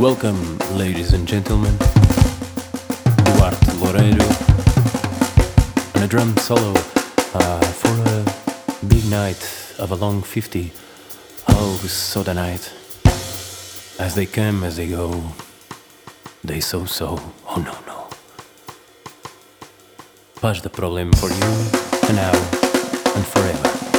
Welcome, ladies and gentlemen. Duarte Loureiro on a drum solo uh, for a big night of a long 50. Oh, so the night. As they come, as they go, they so so. Oh no, no. Pás de Problème for you, and now, and forever.